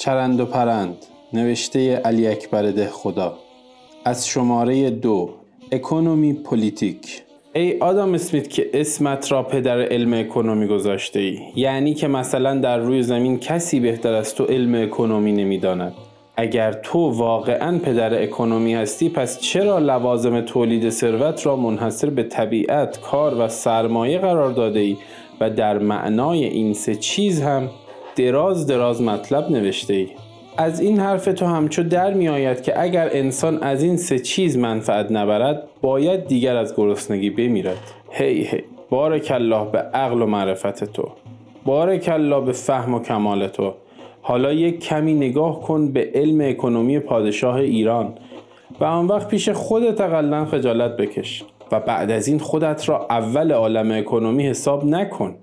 چرند و پرند نوشته علی اکبر ده خدا. از شماره دو اکونومی پولیتیک. ای آدم اسمیت که اسمت را پدر علم اکونومی گذاشته ای. یعنی که مثلا در روی زمین کسی بهتر از تو علم اکونومی نمی‌داند. اگر تو واقعا پدر اکونومی هستی پس چرا لوازم تولید ثروت را منحصر به طبیعت کار و سرمایه قرار داده ای؟ و در معنای این سه چیز هم دراز دراز مطلب نوشته ای. از این حرف تو همچو در می آید که اگر انسان از این سه چیز منفعت نبرد باید دیگر از گرسنگی بمیرد. هی هی. بارک الله به عقل و معرفت تو. بارک الله به فهم و کمال تو. حالا یک کمی نگاه کن به علم اکنومی پادشاه ایران و آن وقت پیش خودت اقلا خجالت بکش و بعد از این خودت را اول عالم اکنومی حساب نکن.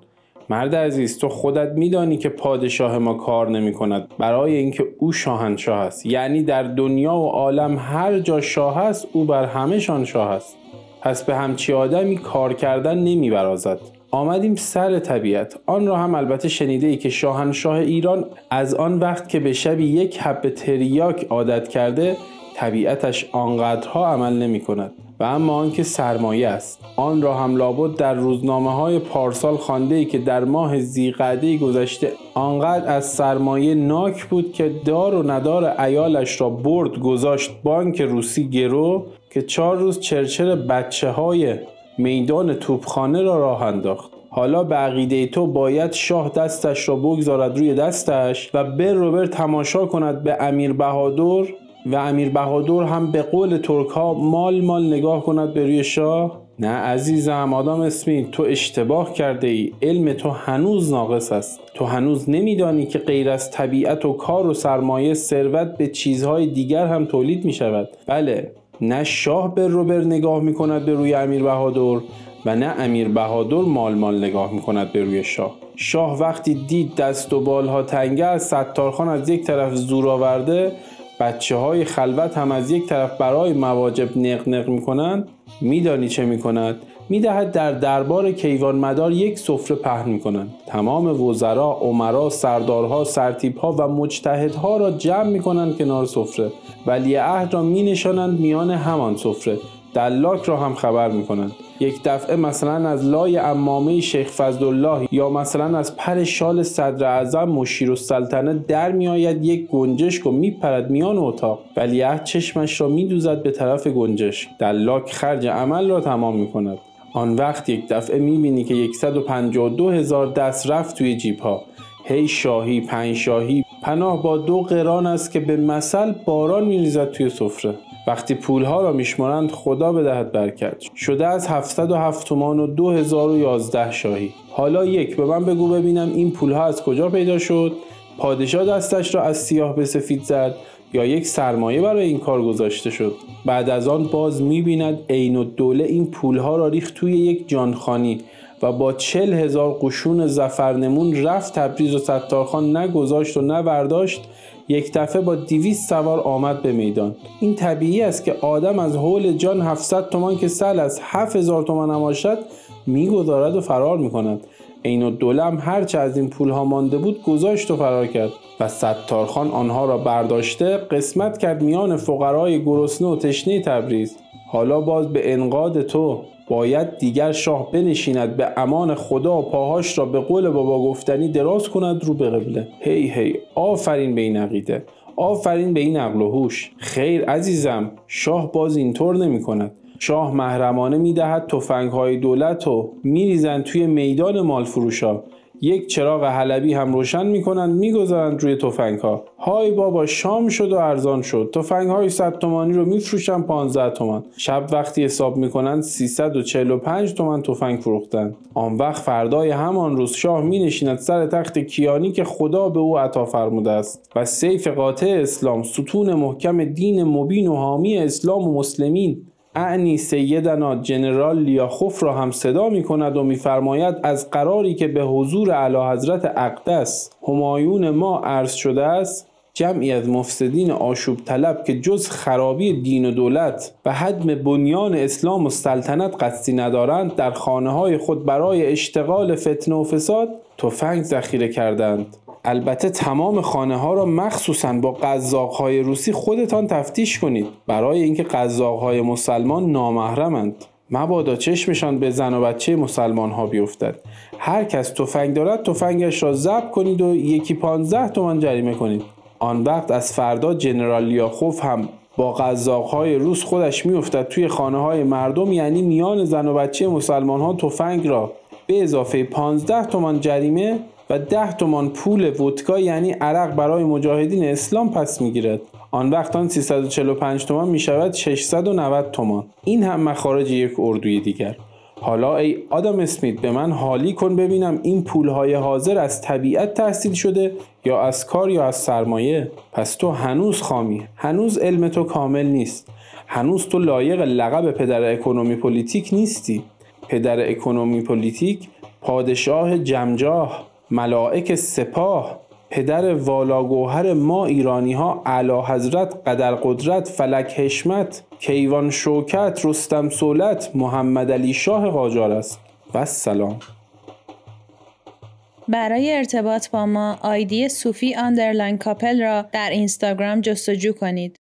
مرد عزیز تو خودت میدانی که پادشاه ما کار نمی کند برای اینکه او شاهنشاه است. یعنی در دنیا و عالم هر جا شاه است او بر همهشان شاه است. پس به همچی آدمی کار کردن نمی برازد. آمدیم سر طبیعت. آن را هم البته شنیده ای که شاهنشاه ایران از آن وقت که به شبی یک حب تریاک عادت کرده طبیعتش آنقدرها عمل نمی کند و اما آنکه سرمایه است. آن را هم لابد در روزنامه های پارسال خانده ای که در ماه زیقعده گذشته آنقدر از سرمایه ناک بود که دار و ندار ایالش را برد گذاشت بانک روسی گرو که چهار روز چرچر بچه های میدان توپخانه را راه انداخت. حالا به عقیده تو باید شاه دستش را بگذارد روی دستش و بر رو بر تماشا کند به امیر بهادر و امیر بهادر هم به قول ترک ها مال مال نگاه کند به روی شاه. نه عزیزم آدم اسمی تو اشتباه کرده ای. علم تو هنوز ناقص است. تو هنوز نمیدانی که غیر از طبیعت و کار و سرمایه ثروت به چیزهای دیگر هم تولید می شود بله نه شاه بر رو بر نگاه می کند به روی امیر بهادر و نه امیر بهادر مال مال نگاه می کند به روی شاه. شاه وقتی دید دست و بالها تنگه از ستارخان از یک طرف زور آورده بچه های خلوت هم از یک طرف برای مواجب نق نق می کنند میدانی چه می کند؟ می دهد در دربار کیوان مدار یک سفره پهن می کنند تمام وزرا، عمرا، سردارها، سرتیبها و مجتهدها را جمع می کنند کنار سفره. ولی عهد را می نشانند میان همان سفره. دلاک را هم خبر می کنند یک دفعه مثلا از لای امامه شیخ فضلالله یا مثلا از پر شال صدر اعظم مشیر السلطنه در میآید یک گنجشک و میپرد میان اتاق. ولیعهد چشمش را میدوزد به طرف گنجشک. دلاک خرج عمل را تمام می کند آن وقت یک دفعه می‌بینی که 152 هزار دست رفت توی جیب ها هی شاهی پنج شاهی پناه با دو قران است که به مثل باران میریزد توی سفره. وقتی پولها را میشمارند خدا بدهد برکت. شده از 707 تومان و 2011 شاهی. حالا یک به من بگو ببینم این پولها از کجا پیدا شد؟ پادشاه دستش را از سیاه به سفید زد یا یک سرمایه برای این کار گذاشته شد؟ بعد از آن باز می‌بیند عین و دوله این پولها را ریخت توی یک جانخانی و با چل هزار قشون زفرنمون رفت تبریز و ستارخان نگذاشت و نورداشت یک دفعه با دیویست سوار آمد به میدان. این طبیعی است که آدم از حول جان 700 تومان که سل از 7000 تومان نماشد می‌گذارد و فرار می‌کند. عین و دولم هرچه از این پول ها مانده بود گذاشت و فرار کرد. و ستارخان آنها را برداشته قسمت کرد میان فقرای گرسنه و تشنه تبریز. حالا باز به انقاد تو. باید دیگر شاه بنشیند به امان خدا پاهاش را به قول بابا گفتنی دراز کند رو به قبله. هی هی آفرین به این عقیده. آفرین به این عقل و هوش. خیر عزیزم شاه باز اینطور نمی کند. شاه محرمانه می دهد توفنگ های دولت و میریزند توی میدان مال فروشا یک چراغ حلبی هم روشن می‌کنند می‌گذارند روی تفنگ ها های بابا شام شد و ارزان شد. تفنگ های 100 تومانی رو میفروشن 15 تومان. شب وقتی حساب می‌کنند 345 تومن تفنگ فروختند. آن وقت فردای همان روز شاه مینشیند سر تخت کیانی که خدا به او عطا فرموده است. و سیف قاطع اسلام ستون محکم دین مبین و حامی اسلام و مسلمین. اعنی سیدنا جنرال لیاخوف را هم صدا می کند و میفرماید از قراری که به حضور اعلی حضرت اقدس همایون ما عرض شده است جمعی از مفسدین آشوب طلب که جز خرابی دین و دولت و حدم بنیان اسلام و سلطنت قصدی ندارند در خانه های خود برای اشتغال فتنه و فساد تفنگ ذخیره کردند. البته تمام خانه ها را مخصوصا با قزاق های روسی خودتان تفتیش کنید. برای اینکه قزاق های مسلمان نامحرمند. مبادا چشمشان به زن و بچه مسلمان ها بیفتد. هر کس تفنگ دارد تفنگش را ضبط کنید و یکی پانزده تومان جریمه کنید. آن وقت از فردا جنرال لیاخوف هم با های روس خودش میافتد توی خانه های مردم یعنی میان زن و بچه مسلمان ها تفنگ را به اضافه 15 تومان جریمه و 10 تومان پول ودکا یعنی عرق برای مجاهدین اسلام پس می‌گیرد. آن وقت آن 345 تومان می شود 690 تومان. این هم مخارج یک اردوی دیگر. حالا ای آدم اسمیت به من حالی کن ببینم این پولهای حاضر از طبیعت تحصیل شده یا از کار یا از سرمایه. پس تو هنوز خامی هنوز علم تو کامل نیست. هنوز تو لایق لقب پدر économie politique نیستی. پدر économie politique پادشاه جمجاه ملائک سپاه پدر والاگوهر ما ایرانی ها اعلی حضرت قدر قدرت فلک حشمت کیوان شوکت رستم صولت محمد علی شاه قاجار است و سلام برای ارتباط با ما آیدی صوفی اندرلاین کاپل را در اینستاگرام جستجو کنید.